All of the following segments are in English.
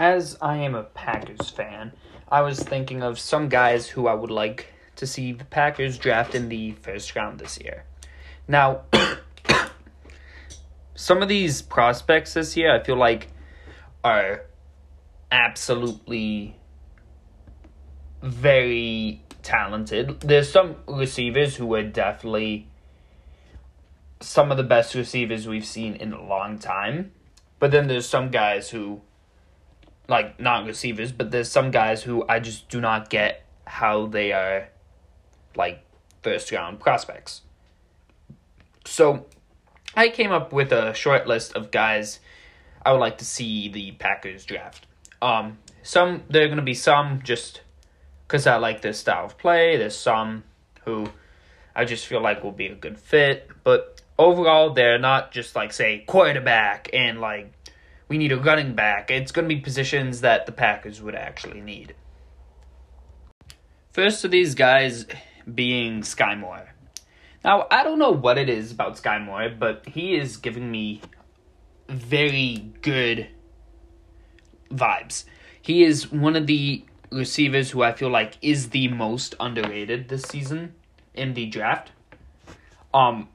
as I am a Packers fan, I was thinking of some guys who I would like to see the Packers draft in the first round this year. Now, some of these prospects this year, I feel like, are absolutely very talented. There's some receivers who are definitely some of the best receivers we've seen in a long time. But then there's some guys who like not receivers, but there's some guys who I just do not get how they are like first round prospects. So I came up with a short list of guys I would like to see the Packers draft. Um some there are to be some just cuz I like their style of play, there's some who I just feel like will be a good fit, but overall they're not just like say quarterback and like we need a running back. It's going to be positions that the Packers would actually need. First of these guys being Skyy Moore. Now, I don't know what it is about Skyy Moore, but he is giving me very good vibes. He is one of the receivers who I feel like is the most underrated this season in the draft. Um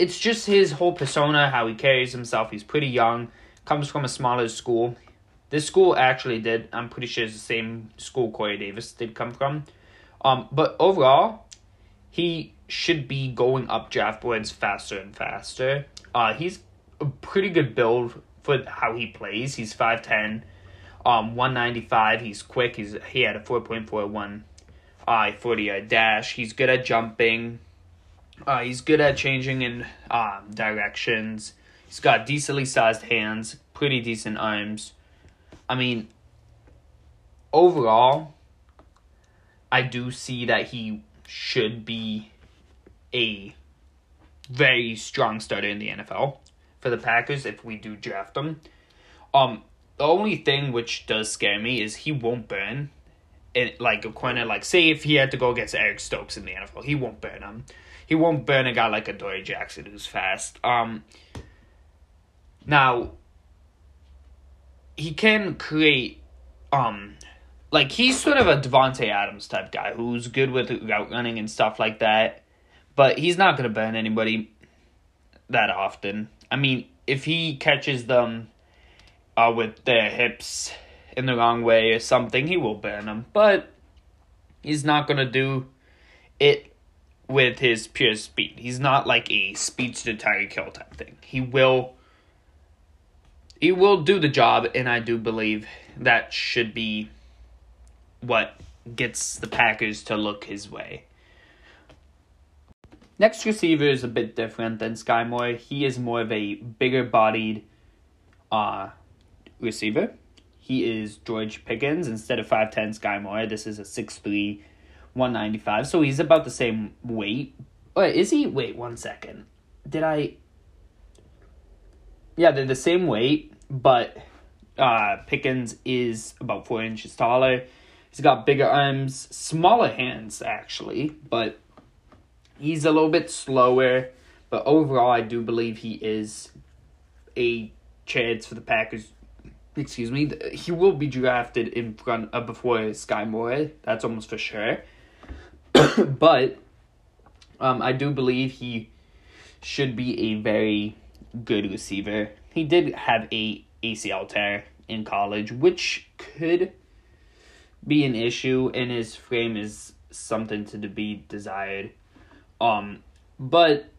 it's just his whole persona, how he carries himself. He's pretty young, comes from a smaller school. This school actually did. I'm pretty sure it's the same school Corey Davis did come from. Um, but overall, he should be going up draft boards faster and faster. Uh, he's a pretty good build for how he plays. He's 5'10", um, 195. He's quick. He's He had a 4.41 uh, 40 yard dash. He's good at jumping. Uh, he's good at changing in um, directions. He's got decently sized hands, pretty decent arms. I mean, overall, I do see that he should be a very strong starter in the NFL for the Packers if we do draft him. Um, the only thing which does scare me is he won't burn. It like a corner, like say if he had to go against Eric Stokes in the NFL, he won't burn him he won't burn a guy like Adoree Jackson who's fast. Um, now he can create um like he's sort of a Davante Adams type guy who's good with route running and stuff like that, but he's not gonna burn anybody that often. I mean, if he catches them uh, with their hips in the wrong way or something, he will burn them, but he's not gonna do it with his pure speed. He's not like a speedster Tyreek Hill type thing. He will he will do the job and I do believe that should be what gets the Packers to look his way. Next receiver is a bit different than Skyy Moore. He is more of a bigger bodied uh receiver. He is George Pickens instead of 5'10 Skyy Moore. This is a 6'3 195. So he's about the same weight. Wait, is he? Wait one second. Did I? Yeah, they're the same weight, but uh, Pickens is about four inches taller. He's got bigger arms, smaller hands actually, but he's a little bit slower. But overall, I do believe he is a chance for the Packers excuse me, he will be drafted in front of before Skyy Moore. That's almost for sure. but um, I do believe he should be a very good receiver. He did have a ACL tear in college, which could be an issue, and his frame is something to be desired. Um, but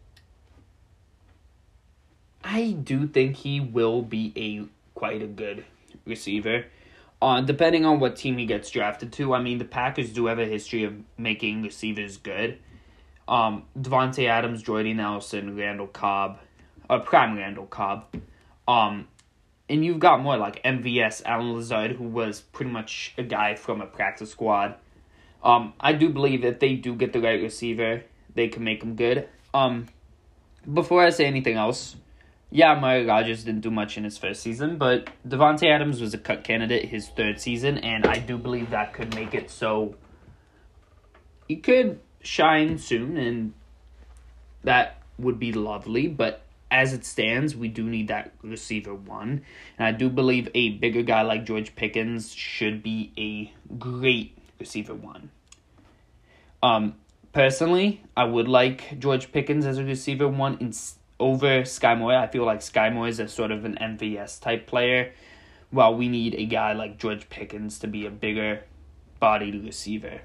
I do think he will be a quite a good receiver. Uh, depending on what team he gets drafted to, I mean, the Packers do have a history of making receivers good. Um, Davante Adams, Jordy Nelson, Randall Cobb, uh, prime Randall Cobb. Um, and you've got more like MVS, Allen Lazard, who was pretty much a guy from a practice squad. Um, I do believe if they do get the right receiver, they can make him good. Um, before I say anything else, yeah, Amari Rodgers didn't do much in his first season, but Davante Adams was a cut candidate his third season, and I do believe that could make it so he could shine soon, and that would be lovely. But as it stands, we do need that receiver one. And I do believe a bigger guy like George Pickens should be a great receiver one. Um, personally, I would like George Pickens as a receiver one in, over Skyy Moore. I feel like Skyy Moore is a sort of an MVS type player, while we need a guy like George Pickens to be a bigger bodied receiver.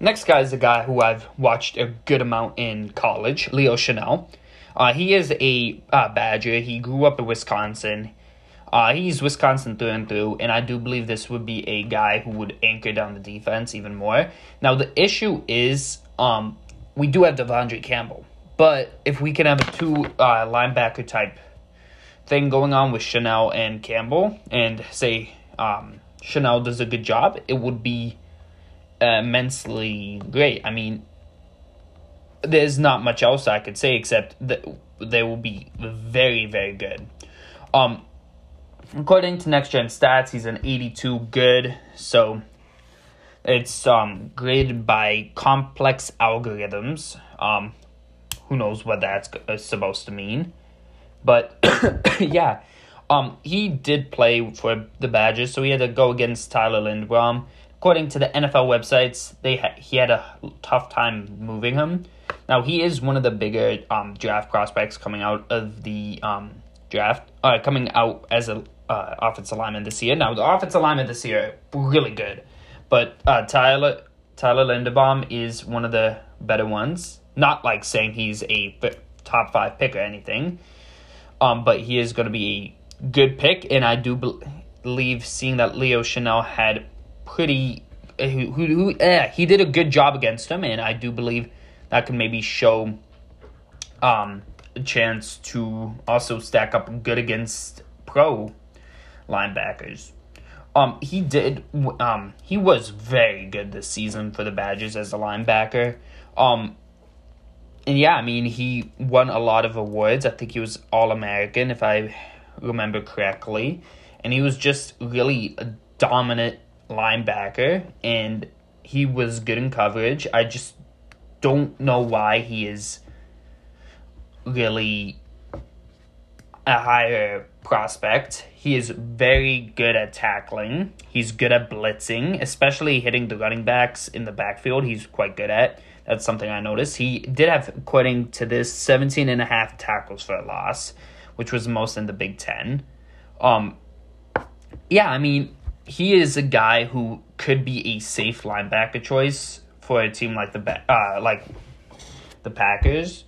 Next guy is a guy who I've watched a good amount in college, Leo Chenal. Uh, he is a uh, Badger. He grew up in Wisconsin. Uh, he's Wisconsin through and through, and I do believe this would be a guy who would anchor down the defense even more. Now, the issue is um, we do have De'Vondre Campbell, but if we can have a two uh, linebacker type thing going on with Chenal and Campbell, and say um, Chenal does a good job, it would be immensely great. I mean, there's not much else I could say except that they will be very, very good. Um, according to Next Gen Stats, he's an 82 good, so it's um graded by complex algorithms. Um, who knows what that's supposed to mean, but yeah. Um, he did play for the Badgers, so he had to go against Tyler Linderbaum according to the NFL websites, they ha- he had a tough time moving him. Now he is one of the bigger um, draft prospects coming out of the um, draft, uh, coming out as a uh, offensive lineman this year. Now the offensive lineman this year really good, but uh, Tyler Tyler Linderbaum is one of the better ones. Not like saying he's a top five pick or anything, um, but he is going to be a good pick, and I do believe seeing that Leo Chenal had pretty uh, who who, eh, he did a good job against him, and I do believe that could maybe show um a chance to also stack up good against pro linebackers. Um, he did. Um, he was very good this season for the Badgers as a linebacker. Um, and yeah, I mean, he won a lot of awards. I think he was All American, if I remember correctly, and he was just really a dominant linebacker, and he was good in coverage. I just don't know why he is really a higher prospect. He is very good at tackling. He's good at blitzing, especially hitting the running backs in the backfield. He's quite good at. That's something I noticed. He did have, according to this, 17 and a half tackles for a loss, which was most in the Big Ten. Um, yeah, I mean, he is a guy who could be a safe linebacker choice for a team like the uh like the Packers.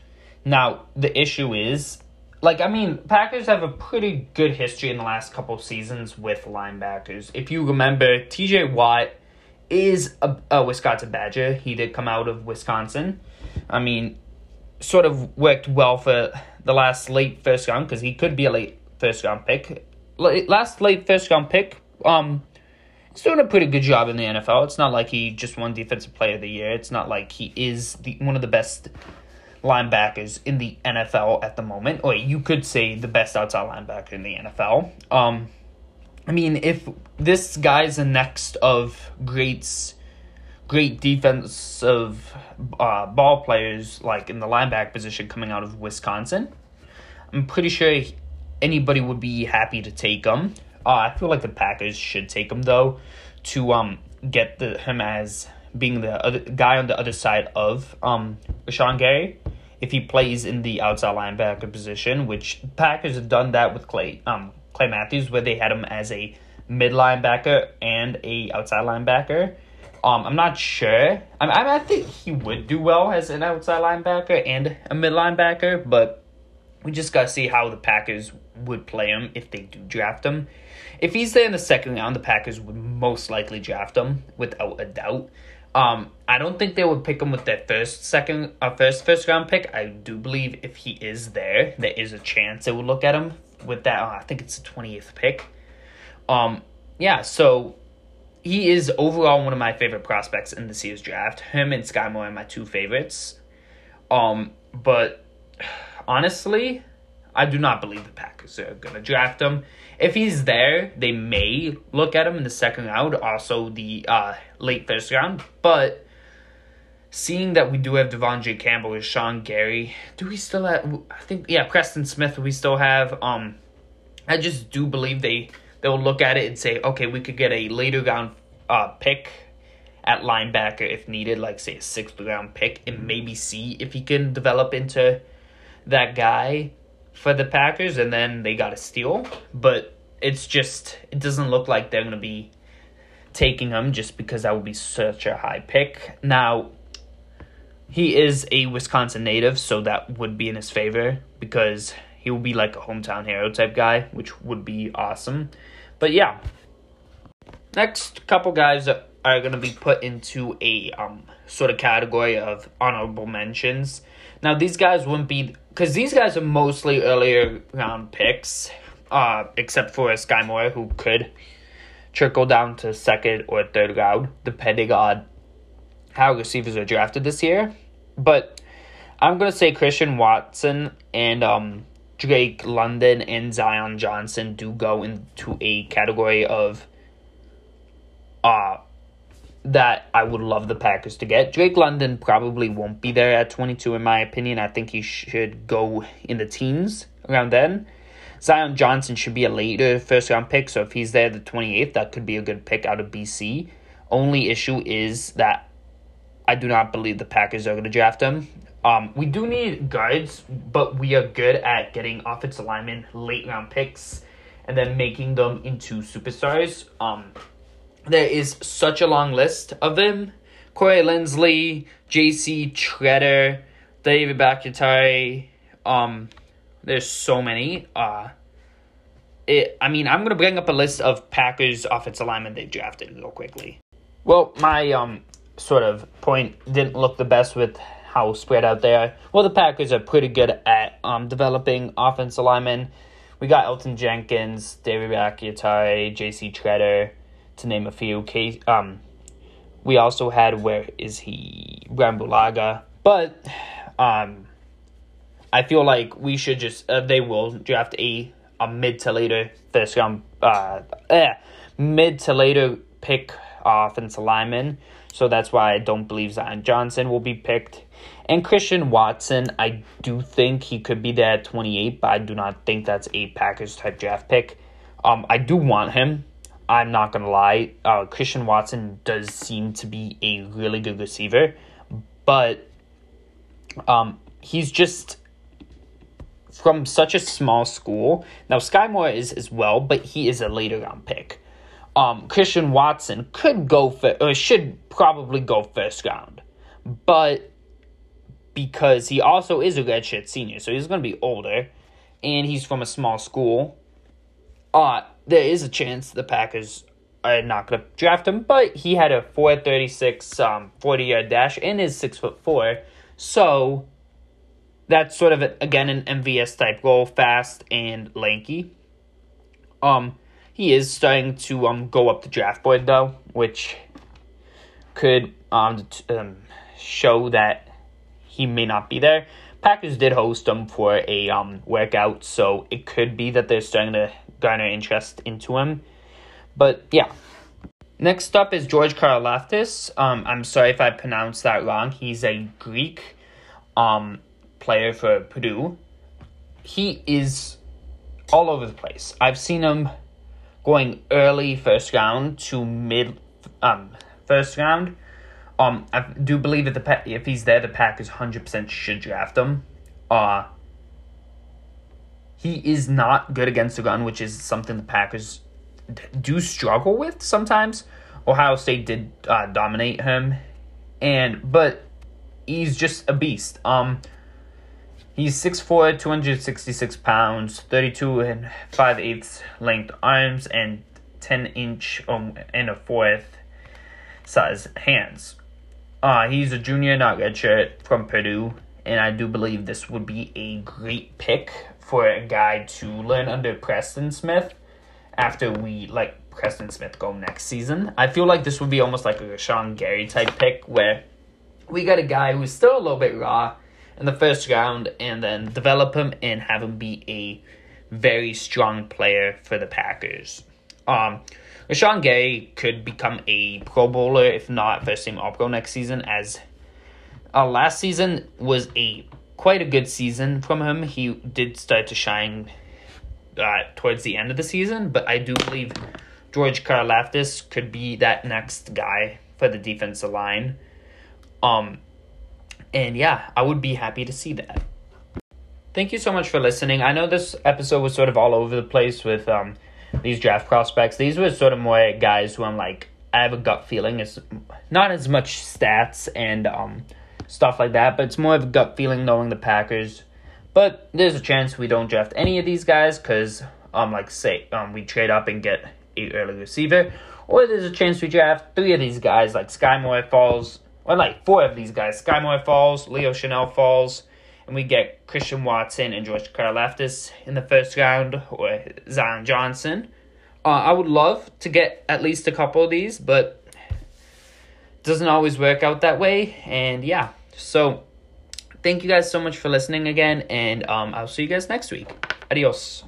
Now the issue is, like I mean, Packers have a pretty good history in the last couple seasons with linebackers. If you remember, T.J. Watt is a, a Wisconsin Badger. He did come out of Wisconsin. I mean, sort of worked well for the last late first round because he could be a late first round pick. Last late first round pick. Um, he's doing a pretty good job in the NFL. It's not like he just won Defensive Player of the Year. It's not like he is the one of the best linebackers in the NFL at the moment. Or you could say the best outside linebacker in the NFL. Um, I mean, if this guy's the next of greats, great defensive uh, ball players like in the linebacker position coming out of Wisconsin, I'm pretty sure anybody would be happy to take him. Uh, I feel like the Packers should take him though to um get the him as being the other guy on the other side of um Rashan Gary if he plays in the outside linebacker position, which Packers have done that with Clay um Clay Matthews where they had him as a mid linebacker and a outside linebacker. Um, I'm not sure. I, mean, I think he would do well as an outside linebacker and a mid linebacker, but we just got to see how the Packers would play him if they do draft him. If he's there in the second round, the Packers would most likely draft him without a doubt. Um, I don't think they would pick him with their first, second, uh, first, first round pick. I do believe if he is there, there is a chance they would look at him with that. I think it's the twentieth pick. Um, yeah, so he is overall one of my favorite prospects in this year's draft. Him and Skyy Moore are my two favorites. Um, but honestly, I do not believe the Packers are going to draft him. If he's there, they may look at him in the second round, also the uh, late first round. But seeing that we do have De'Vondre Campbell, Rashan Gary, do we still have? I think yeah, Preston Smith. We still have. Um, I just do believe they they'll look at it and say, okay, we could get a later round uh pick at linebacker if needed, like say a sixth round pick, and maybe see if he can develop into that guy for the Packers, and then they got a steal. But it's just it doesn't look like they're gonna be taking him just because that would be such a high pick. Now he is a Wisconsin native, so that would be in his favor because he will be like a hometown hero type guy, which would be awesome. But yeah, next couple guys are going to be put into a um sort of category of honorable mentions. Now these guys wouldn't be because these guys are mostly earlier round picks, uh, except for Skyy Moore who could trickle down to second or third round depending on how receivers are drafted this year. But I'm gonna say Christian Watson and um, Drake London and Zion Johnson do go into a category of uh that I would love the Packers to get. Drake London probably won't be there at 22 in my opinion. I think he should go in the teens around then. Zion Johnson should be a later first round pick, so if he's there the 28th, that could be a good pick out of BC. Only issue is that I do not believe the Packers are going to draft him. Um, we do need guards, but we are good at getting offensive linemen late round picks and then making them into superstars. Um, there is such a long list of them. Corey Linsley, J.C. Tretter, David Bakhtiari. Um, there's so many. Uh, it. I mean, I'm gonna bring up a list of Packers offensive linemen they drafted real quickly. Well, my um sort of point didn't look the best with how spread out they are. Well, the Packers are pretty good at um developing offensive linemen. We got Elgton Jenkins, David Bakhtiari, J.C. Tretter to name a few. Um, we also had where is he Bryan Bulaga, but um, I feel like we should just uh, they will draft a a mid to later first round uh eh, mid to later pick offensive lineman. So that's why I don't believe Zion Johnson will be picked. And Christian Watson, I do think he could be there at 28, but I do not think that's a Packers type draft pick. Um, I do want him I'm not gonna lie, uh, Christian Watson does seem to be a really good receiver, but um, he's just from such a small school. Now Skyy Moore is as well, but he is a later round pick. Um, Christian Watson could go for or should probably go first round, but because he also is a redshirt senior, so he's going to be older, and he's from a small school. Uh, there is a chance the Packers are not going to draft him, but he had a 436 um, 40 yard dash and is 6 foot 4. So that's sort of, again, an MVS type role, fast and lanky. Um, he is starting to um go up the draft board though, which could um, um show that he may not be there. Packers did host him for a um workout, so it could be that they're starting to garner interest into him. But yeah. Next up is George Karlaftis. Um, I'm sorry if I pronounced that wrong. He's a Greek um, player for Purdue. He is all over the place. I've seen him going early first round to mid um, first round. Um, I do believe that the if he's there, the Packers hundred percent should draft him. Uh he is not good against the gun, which is something the Packers do struggle with sometimes. Ohio State did uh, dominate him, and but he's just a beast. Um, he's 6'4", 266 pounds, thirty two and five eighths length arms, and ten inch um, and a fourth size hands. Uh, he's a junior, not redshirt from Purdue, and I do believe this would be a great pick for a guy to learn under Preston Smith after we let Preston Smith go next season. I feel like this would be almost like a Sean Gary type pick where we got a guy who's still a little bit raw in the first round and then develop him and have him be a very strong player for the Packers. Um, Rashan Gary could become a Pro Bowler, if not first team All Pro next season, as uh, last season was a quite a good season from him. He did start to shine uh, towards the end of the season, but I do believe George Karlaftis could be that next guy for the defensive line. Um, and yeah, I would be happy to see that. Thank you so much for listening. I know this episode was sort of all over the place with um these draft prospects. These were sort of more guys who I'm like I have a gut feeling. It's not as much stats and um stuff like that, but it's more of a gut feeling knowing the Packers. But there's a chance we don't draft any of these guys because um like say um we trade up and get a early receiver, or there's a chance we draft three of these guys like Skyy Moore falls, or like four of these guys. Skyy Moore falls, Leo Chenal falls, and we get Christian Watson and George Karlaftis in the first round, or Zion Johnson. Uh, I would love to get at least a couple of these, but doesn't always work out that way. And yeah, so thank you guys so much for listening again, and um, I'll see you guys next week. Adios.